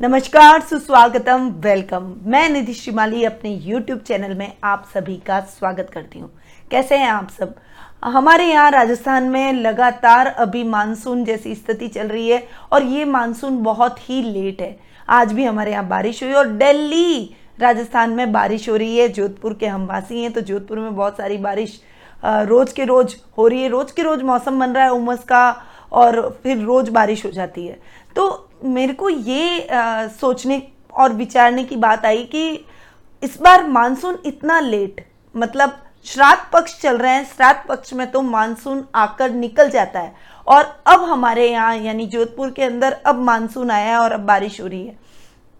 नमस्कार, सुस्वागतम वेलकम मैं निधि श्रीमाली अपने YouTube चैनल में आप सभी का स्वागत करती हूँ। कैसे हैं आप सब? हमारे यहाँ राजस्थान में लगातार अभी मानसून जैसी स्थिति चल रही है और ये मानसून बहुत ही लेट है। आज भी हमारे यहाँ बारिश हुई और दिल्ली, राजस्थान में बारिश हो रही है। जोधपुर के हम वासी हैं तो जोधपुर में बहुत सारी बारिश रोज के रोज हो रही है। रोज के रोज मौसम बन रहा है उमस का और फिर रोज बारिश हो जाती है। तो मेरे को ये आ, सोचने और विचारने की बात आई कि इस बार मानसून इतना लेट मतलब श्राद्ध पक्ष चल रहे हैं श्राद्ध पक्ष में तो मानसून आकर निकल जाता है। और अब हमारे यहाँ यानी जोधपुर के अंदर अब मानसून आया है और अब बारिश हो रही है।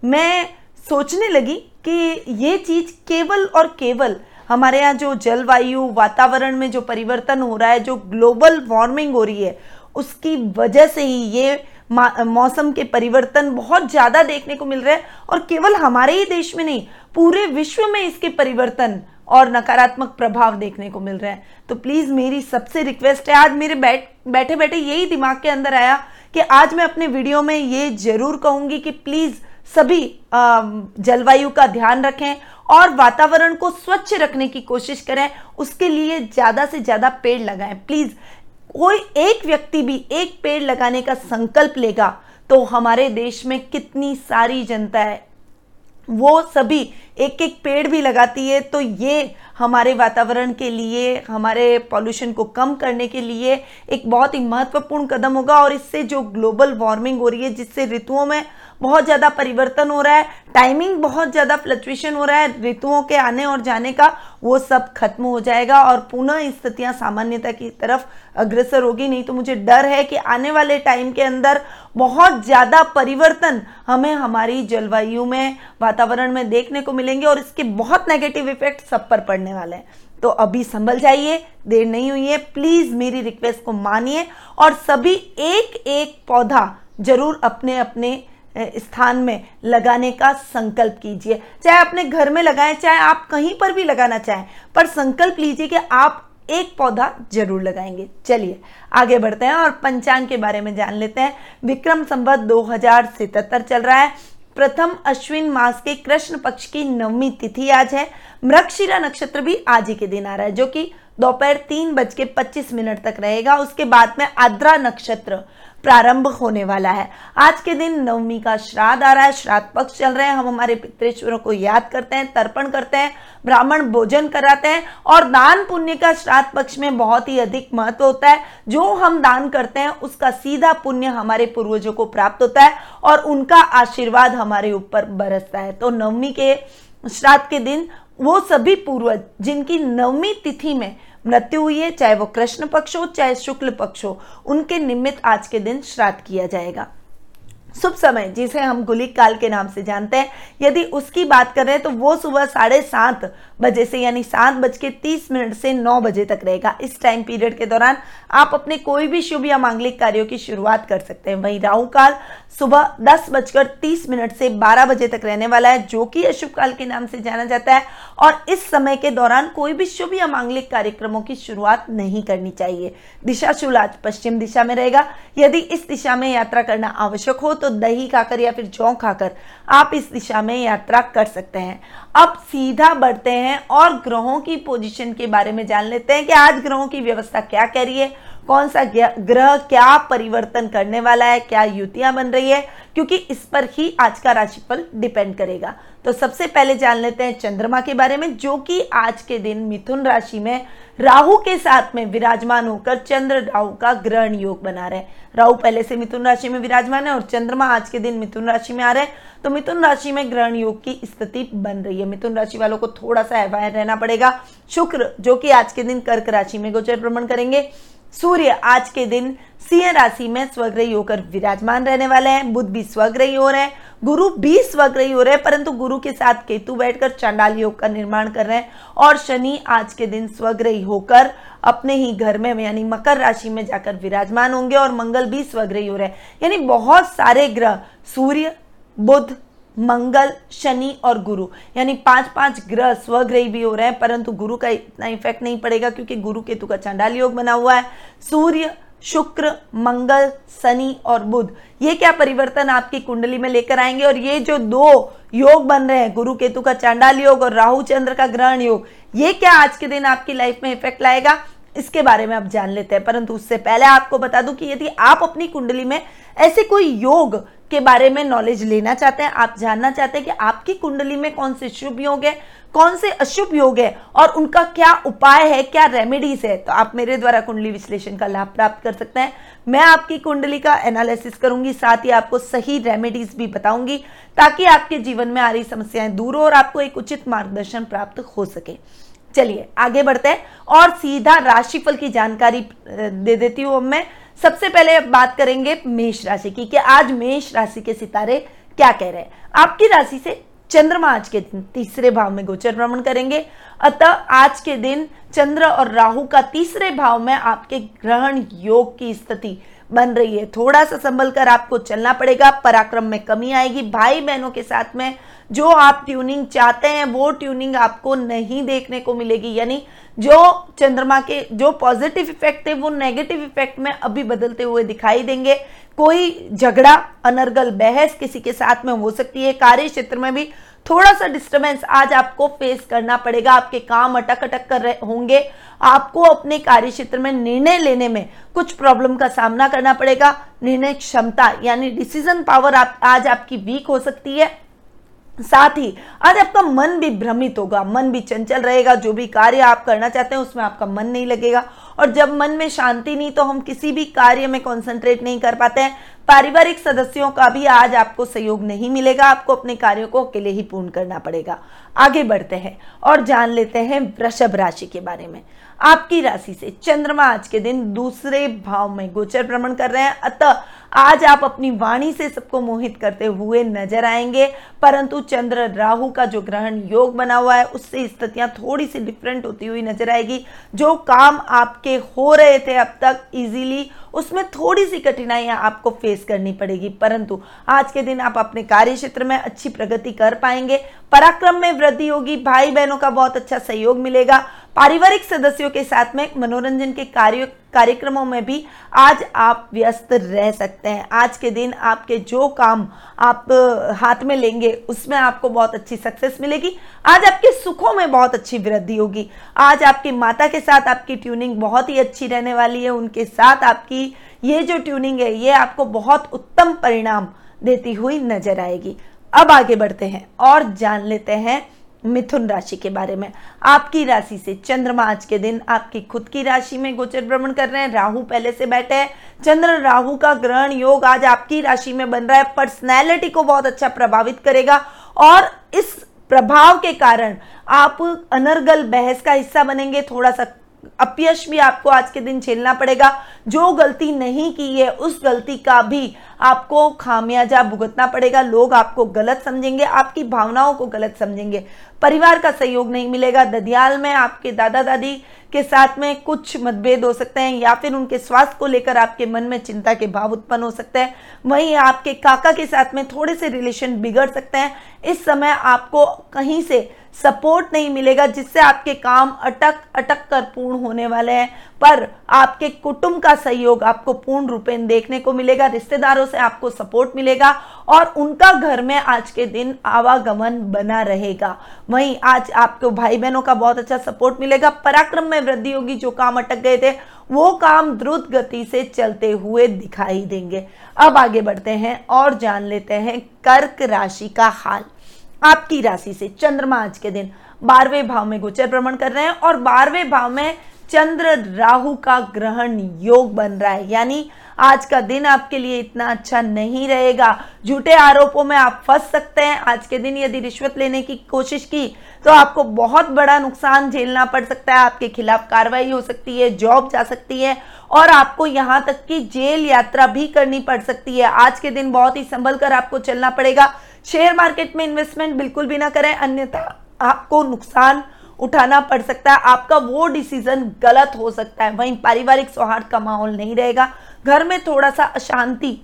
मैं सोचने लगी कि ये चीज़ केवल और केवल हमारे यहाँ जो जलवायु वातावरण में जो परिवर्तन हो रहा है जो ग्लोबल वार्मिंग हो रही है उसकी वजह से ही ये मौसम के परिवर्तन बहुत ज़्यादा देखने को मिल रहे हैं और केवल हमारे ही देश में नहीं, पूरे विश्व में इसके परिवर्तन और नकारात्मक प्रभाव देखने को मिल रहे हैं। तो प्लीज़ मेरी सबसे रिक्वेस्ट है, आज मेरे बैठ बैठे बैठे यही दिमाग के अंदर आया कि आज मैं अपने वीडियो में ये ज़रूर कहूँगी कि प्लीज़ सभी जलवायु का ध्यान रखें और वातावरण को स्वच्छ रखने की कोशिश करें, उसके लिए ज़्यादा से ज़्यादा पेड़ लगाएँ। प्लीज़ कोई एक व्यक्ति भी एक पेड़ लगाने का संकल्प लेगा तो हमारे देश में कितनी सारी जनता है। वो सभी एक एक पेड़ भी लगाती है तो ये हमारे वातावरण के लिए, हमारे पॉल्यूशन को कम करने के लिए एक बहुत ही महत्वपूर्ण कदम होगा। और इससे जो ग्लोबल वार्मिंग हो रही है, जिससे ऋतुओं में बहुत ज़्यादा परिवर्तन हो रहा है टाइमिंग बहुत ज़्यादा फ्लक्चुएशन हो रहा है, ऋतुओं के आने और जाने का वो सब खत्म हो जाएगा और पुनः स्थितियाँ सामान्यता की तरफ़ अग्रसर होगी। नहीं तो मुझे डर है कि आने वाले टाइम के अंदर बहुत ज़्यादा परिवर्तन हमें हमारी जलवायु में, वातावरण में देखने को मिलेंगे और इसके बहुत नेगेटिव इफ़ेक्ट सब पर पड़ने वाले हैं। तो अभी संभल जाइए, देर नहीं हुई है। प्लीज़ मेरी रिक्वेस्ट को मानिए और सभी एक एक पौधा ज़रूर अपने अपने स्थान में लगाने का संकल्प कीजिए। चाहे अपने घर में लगाएँ, चाहे आप कहीं पर भी लगाना चाहें, पर संकल्प लीजिए कि आप एक पौधा ज़रूर लगाएँगे। चलिए, आगे बढ़ते हैं और पंचांग के बारे में जान लेते हैं। विक्रम संवत दो हज़ार चल रहा है। प्रथम अश्विन मास के कृष्ण पक्ष की नवमी तिथि आज है। मृक्षिरा नक्षत्र भी आज ही के दिन आ रहा है, जो कि दोपहर तीन बज के पच्चीस मिनट तक रहेगा। उसके बाद में आद्रा नक्षत्र प्रारंभ होने वाला है। आज के दिन नवमी का श्राद्ध आ रहा है। श्राद्ध पक्ष चल रहे हैं। हम हमारे पितृश्वरों को याद करते हैं, तर्पण करते हैं, ब्राह्मण भोजन कराते हैं और दान पुण्य का श्राद्ध पक्ष में बहुत ही अधिक महत्व होता है। जो हम दान करते हैं, उसका सीधा पुण्य हमारे पूर्वजों को प्राप्त होता है और उनका आशीर्वाद हमारे ऊपर बरसता है। तो नवमी के, श्राद्ध के दिन वो सभी पूर्वज जिनकी नवमी तिथि में मृत्यु हुई है, चाहे वो कृष्ण पक्ष हो, चाहे शुक्ल पक्ष हो, उनके निमित्त आज के दिन श्राद्ध किया जाएगा। शुभ समय, जिसे हम गुलिक काल के नाम से जानते हैं। यदि उसकी बात कर तो वो सुबह साढ़े सात बजे से, यानी सात बज के तीस मिनट से नौ बजे तक रहेगा। इस टाइम पीरियड के दौरान आप अपने कोई भी शुभ या मांगलिक कार्यों की शुरुआत कर सकते हैं। वहीं राहु काल सुबह दस बजकर तीस मिनट से बारह बजे तक रहने वाला है, जो कि अशुभ काल के नाम से जाना जाता है। और इस समय के दौरान कोई भी शुभ या मांगलिक कार्यक्रमों की शुरुआत नहीं करनी चाहिए। दिशा शुल आज पश्चिम दिशा में रहेगा। यदि इस दिशा में यात्रा करना आवश्यक हो तो दही खाकर या फिर जौ खाकर आप इस दिशा में यात्रा कर सकते हैं। अब सीधा बढ़ते हैं और ग्रहों की पोजीशन के बारे में जान लेते हैं कि आज ग्रहों की व्यवस्था क्या कह रही है। कौन सा ग्रह क्या परिवर्तन करने वाला है, क्या युतियाँ बन रही है? क्योंकि इस पर ही आज का राशिफल डिपेंड करेगा। तो सबसे पहले जान लेते हैं चंद्रमा के बारे में, जो कि आज के दिन मिथुन राशि में राहु के साथ में विराजमान होकर चंद्र राहु का ग्रहण योग बना रहे हैं। राहु पहले से मिथुन राशि में विराजमान है और चंद्रमा आज के दिन मिथुन राशि में आ रहे हैं। तो मिथुन राशि में ग्रहण योग की स्थिति बन रही है। मिथुन राशि वालों को थोड़ा सा अवायर रहना पड़ेगा। शुक्र, जो कि आज के दिन कर्क राशि में गोचर भ्रमण करेंगे। सूर्य आज के दिन सिंह राशि में स्वग्रही होकर विराजमान रहने वाले हैं। बुद्ध भी स्वग्रही हो रहे हैं। गुरु भी स्वग्रही हो रहे हैं, परंतु गुरु के साथ केतु बैठकर चांडाल योग का निर्माण कर रहे हैं और शनि आज के दिन स्वग्रही होकर अपने ही घर में, यानी मकर राशि में जाकर विराजमान होंगे और मंगल भी स्वग्रही हो रहे हैं। यानी बहुत सारे ग्रह, सूर्य बुद्ध मंगल, शनि और गुरु। यानी पाँच पाँच ग्रह स्वग्रही भी हो रहे हैं, परंतु गुरु का इतना इफ़ेक्ट नहीं पड़ेगा क्योंकि गुरु केतु का चांडाल योग बना हुआ है। सूर्य, शुक्र, मंगल, शनि और बुध। ये क्या परिवर्तन आपकी कुंडली में लेकर आएँगे? और ये जो दो योग बन रहे हैं, गुरु केतु का चांडाल योग और राहु चंद्र का ग्रहण योग, ये क्या आज के दिन आपकी लाइफ में इफ़ेक्ट लाएगा? इसके बारे में आप जान लेते हैं, परंतु उससे पहले आपको बता दूँ कि यदि आप अपनी कुंडली में ऐसे कोई योग के बारे में नॉलेज लेना चाहते हैं, आप जानना चाहते हैं कि आपकी कुंडली में कौन से शुभ योग है, कौन से अशुभ योग है और उनका क्या उपाय है, क्या रेमेडीज है तो आप मेरे द्वारा कुंडली विश्लेषण का लाभ प्राप्त कर सकते हैं। मैं आपकी कुंडली का एनालिसिस करूँगी, साथ ही आपको सही रेमेडीज भी बताऊँगी, ताकि आपके जीवन में आ रही समस्याएँ दूर हो और आपको एक उचित मार्गदर्शन प्राप्त हो सके। चलिए, आगे बढ़ते हैं और सीधा राशिफल की जानकारी दे देती हूँ मैं। सबसे पहले बात करेंगे मेष राशि की कि आज मेष राशि के सितारे क्या कह रहे हैं। आपकी राशि से चंद्रमा आज के दिन तीसरे भाव में गोचर भ्रमण करेंगे। अतः आज के दिन चंद्र और राहु का तीसरे भाव में आपके ग्रहण योग की स्थिति बन रही है। थोड़ा सा संभल कर आपको चलना पड़ेगा। पराक्रम में कमी आएगी। भाई बहनों के साथ में जो आप ट्यूनिंग चाहते हैं, वो ट्यूनिंग आपको नहीं देखने को मिलेगी। यानी जो चंद्रमा के जो पॉजिटिव इफ़ेक्ट थे, वो नेगेटिव इफ़ेक्ट में अभी बदलते हुए दिखाई देंगे। कोई झगड़ा, अनर्गल, बहस किसी के साथ में हो सकती है। कार्य क्षेत्र में भी थोड़ा सा डिस्टरबेंस आज आपको फेस करना पड़ेगा, आपके काम अटक अटक कर रहे होंगे, आपको अपने कार्य क्षेत्र में निर्णय लेने में कुछ प्रॉब्लम का सामना करना पड़ेगा। निर्णय क्षमता यानी डिसीज़न पावर आप, आज आपकी वीक हो सकती है। साथ ही, आज आपका मन भी भ्रमित होगा, मन भी चंचल रहेगा, जो भी कार्य आप करना चाहते हैं उसमें आपका मन नहीं लगेगा। और जब मन में शांति नहीं तो हम किसी भी कार्य में कॉन्सेंट्रेट नहीं कर पाते हैं। पारिवारिक सदस्यों का भी आज आपको सहयोग नहीं मिलेगा। आपको अपने कार्यों को अकेले ही पूर्ण करना पड़ेगा। आगे बढ़ते हैं और जान लेते हैं वृषभ राशि के बारे में। आपकी राशि से चंद्रमा आज के दिन दूसरे भाव में गोचर भ्रमण कर रहे हैं। अतः आज आप अपनी वाणी से सबको मोहित करते हुए नज़र आएँगे, परंतु चंद्र राहु का जो ग्रहण योग बना हुआ है, उससे स्थितियाँ थोड़ी सी डिफरेंट होती हुई नज़र आएगी। जो काम आपके हो रहे थे अब तक इजीली उसमें थोड़ी सी कठिनाइयाँ आपको फेस करनी पड़ेगी। परंतु आज के दिन आप अपने कार्य क्षेत्र में अच्छी प्रगति कर पाएँगे। पराक्रम में वृद्धि होगी भाई बहनों का बहुत अच्छा सहयोग मिलेगा। पारिवारिक सदस्यों के साथ में मनोरंजन के कार्य कार्यक्रमों में भी आज आप व्यस्त रह सकते हैं। आज के दिन आपके जो काम आप हाथ में लेंगे, उसमें आपको बहुत अच्छी सक्सेस मिलेगी। आज आपके सुखों में बहुत अच्छी वृद्धि होगी। आज आपकी माता के साथ आपकी ट्यूनिंग बहुत ही अच्छी रहने वाली है। उनके साथ आपकी ये जो ट्यूनिंग है, ये आपको बहुत उत्तम परिणाम देती हुई नज़र आएगी। अब आगे बढ़ते हैं और जान लेते हैं मिथुन राशि के बारे में। आपकी राशि से चंद्रमा आज के दिन आपकी खुद की राशि में गोचर भ्रमण कर रहे हैं। राहु पहले से बैठे हैं। चंद्र राहु का ग्रहण योग आज आपकी राशि में बन रहा है। पर्सनैलिटी को बहुत अच्छा प्रभावित करेगा और इस प्रभाव के कारण आप अनर्गल बहस का हिस्सा बनेंगे। थोड़ा सा अपयश भी आपको आज के दिन झेलना पड़ेगा। जो गलती नहीं की है, उस गलती का भी आपको खामियाजा भुगतना पड़ेगा। लोग आपको गलत समझेंगे, आपकी भावनाओं को गलत समझेंगे। परिवार का सहयोग नहीं मिलेगा। ददियाल में आपके दादा दादी के साथ में कुछ मतभेद हो सकते हैं, या फिर उनके स्वास्थ्य को लेकर आपके मन में चिंता के भाव उत्पन्न हो सकते हैं। वहीं आपके काका के साथ में थोड़े से रिलेशन बिगड़ सकते हैं। इस समय आपको कहीं से सपोर्ट नहीं मिलेगा, जिससे आपके काम अटक अटक कर पूर्ण होने वाले हैं। पर आपके कुटुंब का सहयोग आपको पूर्ण रूपेण देखने को मिलेगा, रिश्तेदारों से आपको सपोर्ट मिलेगा और उनका घर में आज के दिन आवागमन बना रहेगा। वहीं आज आपको भाई बहनों का बहुत अच्छा सपोर्ट मिलेगा। पराक्रम में वृद्धि होगी, जो काम अटक गए थे, वो काम द्रुत गति से चलते हुए दिखाई देंगे। अब आगे बढ़ते हैं और जान लेते हैं कर्क राशि का हाल। आपकी राशि से चंद्रमा आज के दिन बारहवें भाव में गोचर भ्रमण कर रहे हैं और बारहवें भाव में चंद्र राहु का ग्रहण योग बन रहा है। यानी आज का दिन आपके लिए इतना अच्छा नहीं रहेगा। झूठे आरोपों में आप फंस सकते हैं। आज के दिन यदि रिश्वत लेने की कोशिश की तो आपको बहुत बड़ा नुकसान झेलना पड़ सकता है। आपके खिलाफ कार्रवाई हो सकती है, जॉब जा सकती है और आपको यहाँ तक कि जेल यात्रा भी करनी पड़ सकती है। आज के दिन बहुत ही संभल कर आपको चलना पड़ेगा। शेयर मार्केट में इन्वेस्टमेंट बिल्कुल भी ना करें, अन्यथा आपको नुकसान उठाना पड़ सकता है। आपका वो डिसीज़न गलत हो सकता है। वहीं पारिवारिक सौहार्द का माहौल नहीं रहेगा। घर में थोड़ा सा अशांति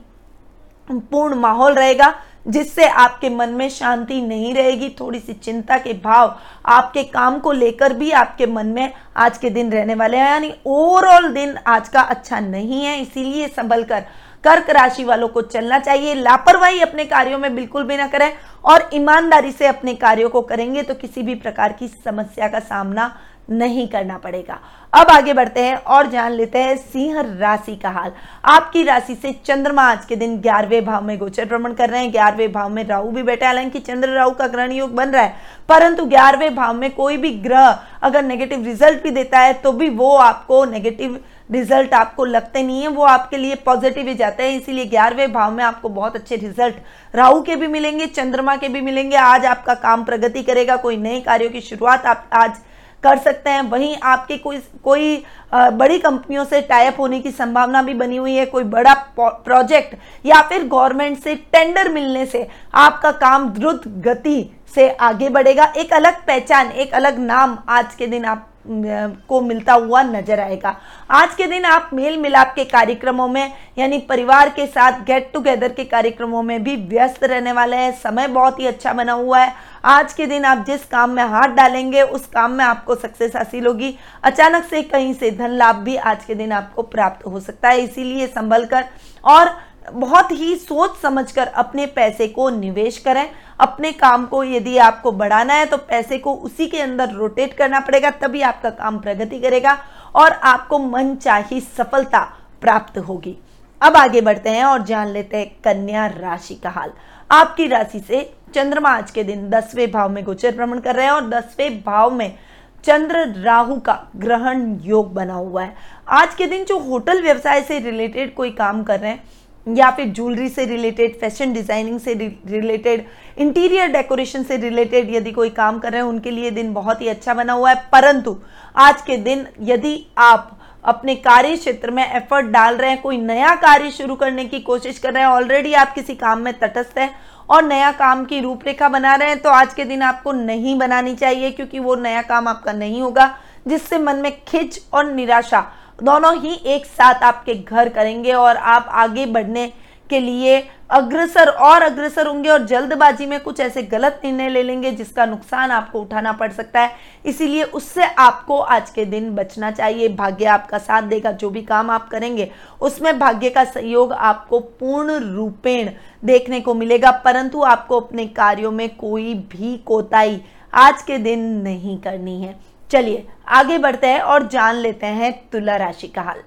पूर्ण माहौल रहेगा, जिससे आपके मन में शांति नहीं रहेगी। थोड़ी सी चिंता के भाव आपके काम को लेकर भी आपके मन में आज के दिन रहने वाले हैं। यानी ओवरऑल दिन आज का अच्छा नहीं है, इसीलिए संभल कर कर्क राशि वालों को चलना चाहिए। लापरवाही अपने कार्यों में बिल्कुल भी ना करें और ईमानदारी से अपने कार्यों को करेंगे तो किसी भी प्रकार की समस्या का सामना नहीं करना पड़ेगा। अब आगे बढ़ते हैं और जान लेते हैं सिंह राशि का हाल। आपकी राशि से चंद्रमा आज के दिन ग्यारहवें भाव में गोचर भ्रमण कर रहे हैं। ग्यारहवें भाव में राहु भी बैठे हालाँकि चंद्र राहु का ग्रहण योग बन रहा है, परंतु ग्यारहवें भाव में कोई भी ग्रह अगर नेगेटिव रिज़ल्ट भी देता है तो भी वो आपको नेगेटिव रिज़ल्ट आपको लगते नहीं है, वो आपके लिए पॉजिटिव ही जाते हैं, इसीलिए ग्यारहवें भाव में आपको बहुत अच्छे रिज़ल्ट। राहु के भी मिलेंगे, चंद्रमा के भी मिलेंगे, आज आपका काम प्रगति करेगा, कोई नए कार्यों की शुरुआत आप आज कर सकते हैं। वहीं आपके कोई कोई बड़ी कंपनियों से टाइप होने की संभावना भी बनी हुई है, कोई बड़ा प्रोजेक्ट या फिर गवर्नमेंट से टेंडर मिलने से आपका काम द्रुत गति से आगे बढ़ेगा। एक अलग पहचान, एक अलग नाम आज के दिन आप को मिलता हुआ नज़र आएगा। आज के दिन आप मेल मिलाप के कार्यक्रमों में, यानी परिवार के साथ गेट टुगेदर के कार्यक्रमों में भी व्यस्त रहने वाले हैं। समय बहुत ही अच्छा बना हुआ है। आज के दिन आप जिस काम में हाथ डालेंगे, उस काम में आपको सक्सेस हासिल होगी। अचानक से कहीं से धन लाभ भी आज के दिन आपको प्राप्त हो सकता है। इसीलिए संभल कर और बहुत ही सोच समझकर अपने पैसे को निवेश करें। अपने काम को यदि आपको बढ़ाना है तो पैसे को उसी के अंदर रोटेट करना पड़ेगा, तभी आपका काम प्रगति करेगा और आपको मन चाही सफलता प्राप्त होगी। अब आगे बढ़ते हैं और जान लेते हैं कन्या राशि का हाल। आपकी राशि से चंद्रमा आज के दिन दसवें भाव में गोचर भ्रमण कर रहे हैं और दसवें भाव में चंद्र राहु का ग्रहण योग बना हुआ है। आज के दिन जो होटल व्यवसाय से रिलेटेड कोई काम कर रहे हैं या फिर ज्वेलरी से रिलेटेड फ़ैशन डिज़ाइनिंग से रिलेटेड इंटीरियर डेकोरेशन से रिलेटेड यदि कोई काम कर रहे हैं, उनके लिए दिन बहुत ही अच्छा बना हुआ है। परंतु आज के दिन यदि आप अपने कार्य क्षेत्र में एफर्ट डाल रहे हैं, कोई नया कार्य शुरू करने की कोशिश कर रहे हैं ऑलरेडी आप किसी काम में तटस्थ हैं और नया काम की रूपरेखा बना रहे हैं तो आज के दिन आपको नहीं बनानी चाहिए, क्योंकि वो नया काम आपका नहीं होगा, जिससे मन में खिंच और निराशा दोनों ही एक साथ आपके घर करेंगे और आप आगे बढ़ने के लिए अग्रसर और अग्रसर होंगे और जल्दबाजी में कुछ ऐसे गलत निर्णय ले लेंगे जिसका नुकसान आपको उठाना पड़ सकता है। इसीलिए उससे आपको आज के दिन बचना चाहिए। भाग्य आपका साथ देगा, जो भी काम आप करेंगे, उसमें भाग्य का सहयोग आपको पूर्ण रूपेण देखने को मिलेगा। परंतु आपको अपने कार्यों में कोई भी कोताही आज के दिन नहीं करनी है। चलिए, आगे बढ़ते हैं और जान लेते हैं तुला राशि का हाल।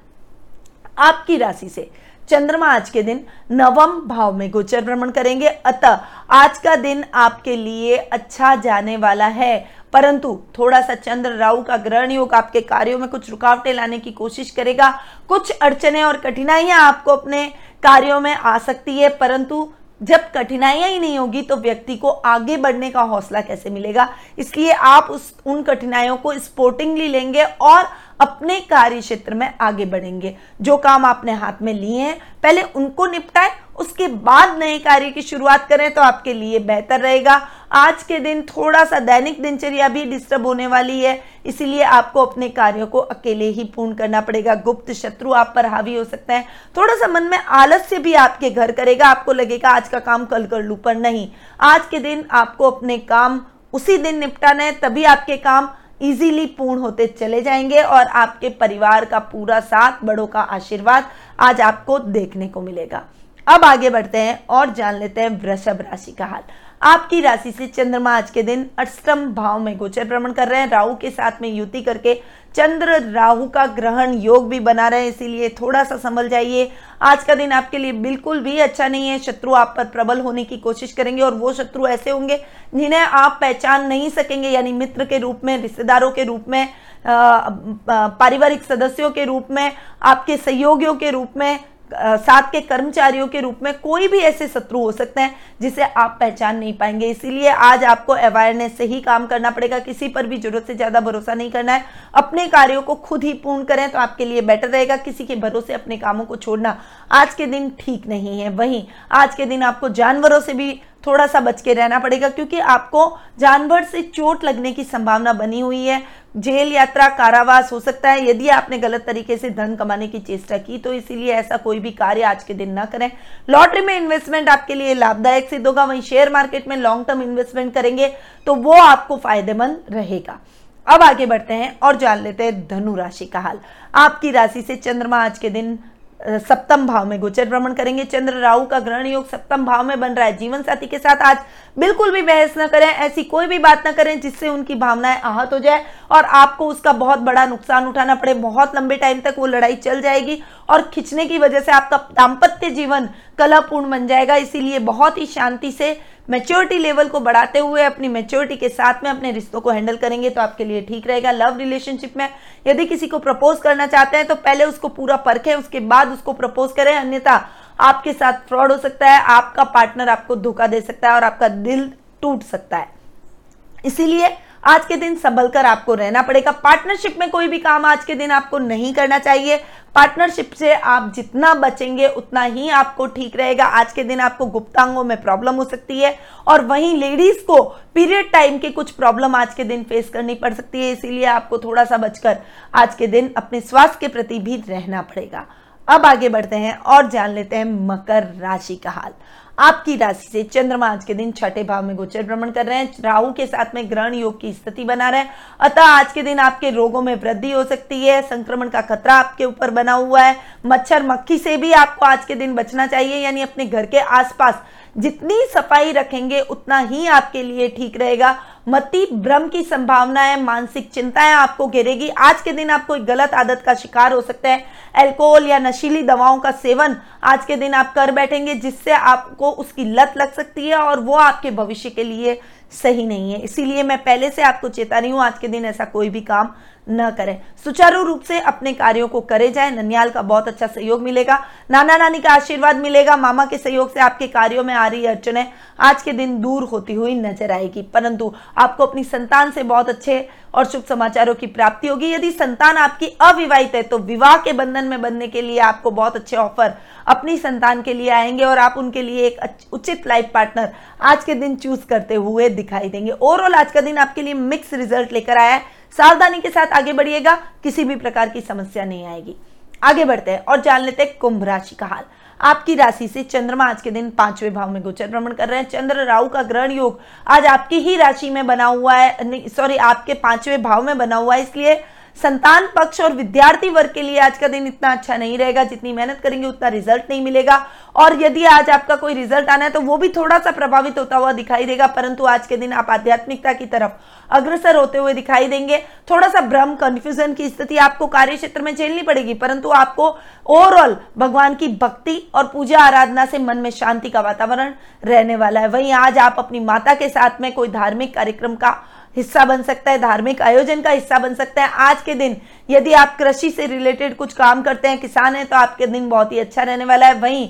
आपकी राशि से चंद्रमा आज के दिन नवम भाव में गोचर भ्रमण करेंगे। अतः आज का दिन आपके लिए अच्छा जाने वाला है। परंतु थोड़ा सा चंद्र राहु का ग्रहण योग आपके कार्यों में कुछ रुकावटें लाने की कोशिश करेगा। कुछ अड़चने और कठिनाइयाँ आपको अपने कार्यों में आ सकती है, परंतु जब कठिनाइयाँ ही नहीं होगी तो व्यक्ति को आगे बढ़ने का हौसला कैसे मिलेगा? इसलिए आप उस, उन कठिनाइयों को स्पोर्टिंगली लेंगे और अपने कार्य क्षेत्र में आगे बढ़ेंगे। जो काम आपने हाथ में लिए हैं, पहले उनको निपटाएँ उसके बाद नए कार्य की शुरुआत करें तो आपके लिए बेहतर रहेगा। आज के दिन थोड़ा सा दैनिक दिनचर्या भी डिस्टर्ब होने वाली है, इसीलिए आपको अपने कार्यों को अकेले ही पूर्ण करना पड़ेगा। गुप्त शत्रु आप पर हावी हो सकते हैं। थोड़ा सा मन में आलस्य भी आपके घर करेगा, आपको लगेगा, आज का काम कल कर लू, पर नहीं। आज के दिन आपको अपने काम उसी दिन निपटाना है, तभी आपके काम इजीली पूर्ण होते चले जाएँगे और आपके परिवार का पूरा साथ, बड़ों का आशीर्वाद आज आपको देखने को मिलेगा। अब आगे बढ़ते हैं और जान लेते हैं वृषभ राशि का हाल। आपकी राशि से चंद्रमा आज के दिन अष्टम भाव में गोचर भ्रमण कर रहे हैं। राहु के साथ में युति करके चंद्र राहु का ग्रहण योग भी बना रहे हैं, इसीलिए थोड़ा सा संभल जाइए। आज का दिन आपके लिए बिल्कुल भी अच्छा नहीं है। शत्रु आप पर प्रबल होने की कोशिश करेंगे और वो शत्रु ऐसे होंगे जिन्हें आप पहचान नहीं सकेंगे, यानी मित्र के रूप में, रिश्तेदारों के रूप में पारिवारिक सदस्यों के रूप में, आपके सहयोगियों के रूप में साथ के कर्मचारियों के रूप में कोई भी ऐसे शत्रु हो सकते हैं जिसे आप पहचान नहीं पाएँगे। इसीलिए आज आपको अवेयरनेस से ही काम करना पड़ेगा। किसी पर भी ज़रूरत से ज़्यादा भरोसा नहीं करना है। अपने कार्यों को खुद ही पूर्ण करें तो आपके लिए बेटर रहेगा। किसी के भरोसे अपने कामों को छोड़ना आज के दिन ठीक नहीं है। वहीं आज के दिन आपको जानवरों से भी थोड़ा सा बच के रहना पड़ेगा क्योंकि आपको जानवर से चोट लगने की संभावना बनी हुई है। जेल यात्रा, कारावास हो सकता है। यदि आपने गलत तरीके से धन कमाने की चेष्टा की तो इसीलिए ऐसा कोई भी कार्य आज के दिन ना करें। लॉटरी में इन्वेस्टमेंट आपके लिए लाभदायक सिद्ध होगा। वहीं शेयर मार्केट में लॉन्ग टर्म इन्वेस्टमेंट करेंगे तो वो आपको फ़ायदेमंद रहेगा। अब आगे बढ़ते हैं और जान लेते हैं धनु राशि का हाल। आपकी राशि से चंद्रमा आज के दिन सप्तम भाव में गोचर भ्रमण करेंगे। चंद्र राहु का ग्रहण योग सप्तम भाव में बन रहा है। जीवन साथी के साथ आज बिल्कुल भी बहस न करें, ऐसी कोई भी बात ना करें जिससे उनकी भावनाएँ आहत हो जाए और आपको उसका बहुत बड़ा नुकसान उठाना पड़े। बहुत लंबे टाइम तक वो लड़ाई चल जाएगी और खिंचने की वजह से आपका दाम्पत्य जीवन कलापूर्ण बन जाएगा। इसीलिए बहुत ही शांति से मेच्योरिटी लेवल को बढ़ाते हुए अपनी मेच्योरिटी के साथ में अपने रिश्तों को हैंडल करेंगे तो आपके लिए ठीक रहेगा। लव रिलेशनशिप में यदि किसी को प्रपोज करना चाहते हैं तो पहले उसको पूरा परखें, उसके बाद उसको प्रपोज करें। अन्यथा आपके साथ फ्रॉड हो सकता है, आपका पार्टनर आपको धोखा दे सकता है और आपका दिल टूट सकता है। इसीलिए आज के दिन संभल कर आपको रहना पड़ेगा। पार्टनरशिप में कोई भी काम आज के दिन आपको नहीं करना चाहिए। पार्टनरशिप से आप जितना बचेंगे, उतना ही आपको ठीक रहेगा। आज के दिन आपको गुप्तांगों में प्रॉब्लम हो सकती है और वहीं लेडीज़ को पीरियड टाइम के कुछ प्रॉब्लम आज के दिन फेस करनी पड़ सकती है। इसीलिए आपको थोड़ा सा बचकर आज के दिन अपने स्वास्थ्य के प्रति भी रहना पड़ेगा। अब आगे बढ़ते हैं और जान लेते हैं मकर राशि का हाल। आपकी राशि से चंद्रमा आज के दिन छठे भाव में गोचर भ्रमण कर रहे हैं। राहु के साथ में ग्रहण योग की स्थिति बना रहे हैं। अतः आज के दिन आपके रोगों में वृद्धि हो सकती है। संक्रमण का खतरा आपके ऊपर बना हुआ है। मच्छर मक्खी से भी आपको आज के दिन बचना चाहिए, यानी अपने घर के आसपास जितनी सफ़ाई रखेंगे, उतना ही आपके लिए ठीक रहेगा। मति भ्रम की संभावना है मानसिक चिंताएँ आपको घेरेगी। आज के दिन आप कोई गलत आदत का शिकार हो सकता है। अल्कोहल या नशीली दवाओं का सेवन आज के दिन आप कर बैठेंगे, जिससे आपको उसकी लत लग सकती है और वो आपके भविष्य के लिए सही नहीं है। इसीलिए मैं पहले से आपको चेता रही हूँ, आज के दिन ऐसा कोई भी काम न करें। सुचारू रूप से अपने कार्यों को करे जाए। ननियाल का बहुत अच्छा सहयोग मिलेगा। नाना नानी का आशीर्वाद मिलेगा। मामा के सहयोग से आपके कार्यों में आ रही अड़चने आज के दिन दूर होती हुई नज़र आएगी। परंतु आपको अपनी संतान से बहुत अच्छे और शुभ समाचारों की प्राप्ति होगी। यदि संतान आपकी अविवाहित है तो विवाह के बंधन में बनने के लिए आपको बहुत अच्छे ऑफ़र अपनी संतान के लिए आएँगे और आप उनके लिए एक उचित लाइफ पार्टनर आज के दिन चूज़ करते हुए दिखाई देंगे। ओवरऑल आज का दिन आपके लिए मिक्स रिज़ल्ट लेकर आया है। सावधानी के साथ आगे बढ़िएगा, किसी भी प्रकार की समस्या नहीं आएगी। आगे बढ़ते हैं और जान लेते हैं कुंभ राशि का हाल। आपकी राशि से चंद्रमा आज के दिन पाँचवें भाव में गोचर भ्रमण कर रहे हैं। चंद्र, राहु का ग्रहण योग आज आपकी ही राशि में बना हुआ है सॉरी आपके पाँचवें भाव में बना हुआ है, इसलिए संतान पक्ष और विद्यार्थी वर्ग के लिए आज का दिन इतना अच्छा नहीं रहेगा, जितनी मेहनत करेंगे उतना रिज़ल्ट नहीं मिलेगा। और यदि आज आपका कोई रिज़ल्ट आना है तो वो भी थोड़ा सा प्रभावित होता हुआ दिखाई देगा, परंतु आज के दिन आप आध्यात्मिकता की तरफ़ अग्रसर होते हुए दिखाई देंगे। थोड़ा सा भ्रम कंफ्यूजन की स्थिति आपको कार्य क्षेत्र में झेलनी पड़ेगी, परंतु आपको ओवरऑल भगवान की भक्ति और पूजा आराधना से मन में शांति का वातावरण रहने वाला है। वहीं आज आप अपनी माता के साथ में कोई धार्मिक कार्यक्रम का हिस्सा बन सकता है, धार्मिक आयोजन का हिस्सा बन सकता है। आज के दिन यदि आप कृषि से रिलेटेड कुछ काम करते हैं, किसान हैं तो आपके दिन बहुत ही अच्छा रहने वाला है। वहीं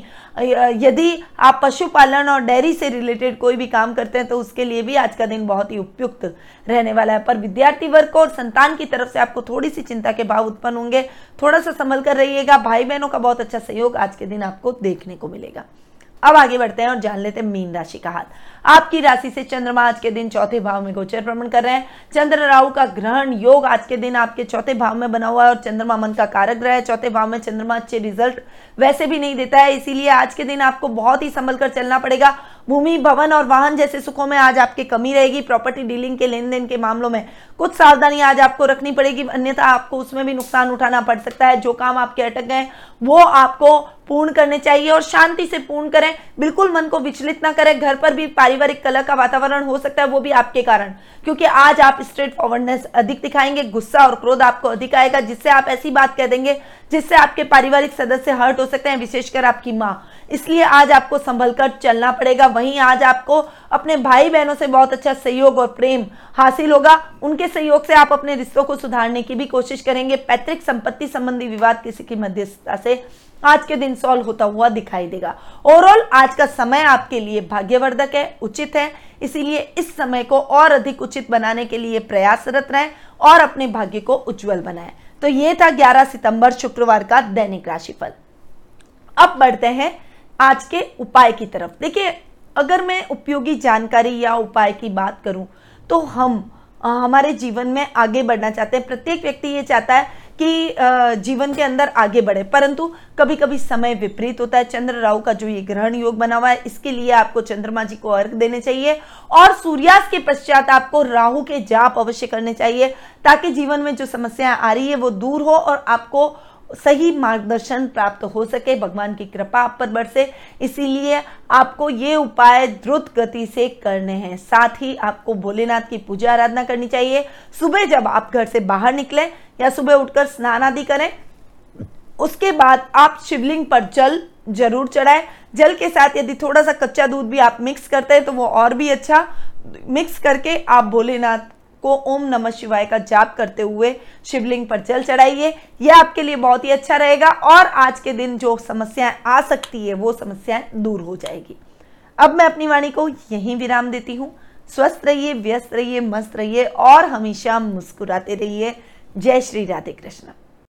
यदि आप पशुपालन और डेयरी से रिलेटेड कोई भी काम करते हैं तो उसके लिए भी आज का दिन बहुत ही उपयुक्त रहने वाला है। पर विद्यार्थी वर्ग को और संतान की तरफ़ से आपको थोड़ी सी चिंता के भाव उत्पन्न होंगे। थोड़ा सा संभल कर रहिएगा। भाई बहनों का बहुत अच्छा सहयोग आज के दिन आपको देखने को मिलेगा। अब आगे बढ़ते हैं और जान लेते हैं मीन राशि का हाल। आपकी राशि से चंद्रमा आज के दिन चौथे भाव में गोचर भ्रमण कर रहे हैं। चंद्र राहु का ग्रहण योग आज के दिन आपके चौथे भाव में बना हुआ है और चंद्रमा मन का कारक ग्रह है। चौथे भाव में चंद्रमा अच्छे रिज़ल्ट वैसे भी नहीं देता है, इसीलिए आज के दिन आपको बहुत ही संभल कर चलना पड़ेगा। भूमि, भवन और वाहन जैसे सुखों में आज आपकी कमी रहेगी। प्रॉपर्टी डीलिंग के लेन देन के मामलों में कुछ सावधानी आज आपको रखनी पड़ेगी। अन्यथा आपको उसमें भी नुकसान उठाना पड़ सकता है। जो काम आपके अटक गए वो आपको पूर्ण करने चाहिए और शांति से पूर्ण करें। बिल्कुल मन को विचलित ना करें। घर पर भी पारिवारिक कला का वातावरण हो सकता है, वो भी आपके कारण। क्योंकि आज आप स्ट्रेट फॉरवर्डनेस अधिक दिखाएँगे, गुस्सा और क्रोध आपको अधिक आएगा, जिससे आप ऐसी बात कह देंगे जिससे आपके पारिवारिक सदस्य हर्ट हो सकते हैं, विशेषकर आपकी माँ। इसलिए आज आपको संभल कर चलना पड़ेगा। वहीं आज आपको अपने भाई बहनों से बहुत अच्छा सहयोग और प्रेम हासिल होगा। उनके सहयोग से आप अपने रिश्तों को सुधारने की भी कोशिश करेंगे। पैतृक संपत्ति संबंधी विवाद किसी की मध्यस्थता से आज के दिन सॉल्व होता हुआ दिखाई देगा। ओवरऑल आज का समय आपके लिए भाग्यवर्धक है, उचित है। इसीलिए इस समय को और अधिक उचित बनाने के लिए प्रयासरत रहें और अपने भाग्य को उज्जवल बनाएँ। तो ये था 11 सितंबर शुक्रवार का दैनिक राशिफल। अब बढ़ते हैं आज के उपाय की तरफ़। देखिए, अगर मैं उपयोगी जानकारी या उपाय की बात करूँ तो हम हमारे जीवन में आगे बढ़ना चाहते हैं। प्रत्येक व्यक्ति ये चाहता है कि जीवन के अंदर आगे बढ़े। परंतु कभी कभी समय विपरीत होता है। चंद्र राहु का जो ये ग्रहण योग बना हुआ है, इसके लिए आपको चंद्रमा जी को अर्घ देने चाहिए और सूर्यास्त के पश्चात आपको राहु के जाप अवश्य करने चाहिए, ताकि जीवन में जो समस्याएँ आ रही है, वो दूर हो और आपको सही मार्गदर्शन प्राप्त हो सके। भगवान की कृपा आप पर बरसे। इसीलिए आपको ये उपाय द्रुत गति से करने हैं। साथ ही आपको भोलेनाथ की पूजा आराधना करनी चाहिए। सुबह जब आप घर से बाहर निकले या सुबह उठकर स्नान आदि करें, उसके बाद आप शिवलिंग पर जल ज़रूर चढ़ाएँ। जल के साथ यदि थोड़ा सा कच्चा दूध भी आप मिक्स करते हैं तो वो और भी अच्छा। मिक्स करके आप भोलेनाथ को ओम नमः शिवाय का जाप करते हुए शिवलिंग पर जल चढ़ाइए। यह आपके लिए बहुत ही अच्छा रहेगा और आज के दिन जो समस्याएँ आ सकती है, वो समस्याएँ दूर हो जाएगी। अब मैं अपनी वाणी को यहीं विराम देती हूँ। स्वस्थ रहिए, व्यस्त रहिए, मस्त रहिए और हमेशा मुस्कुराते रहिए। जय श्री राधे कृष्ण।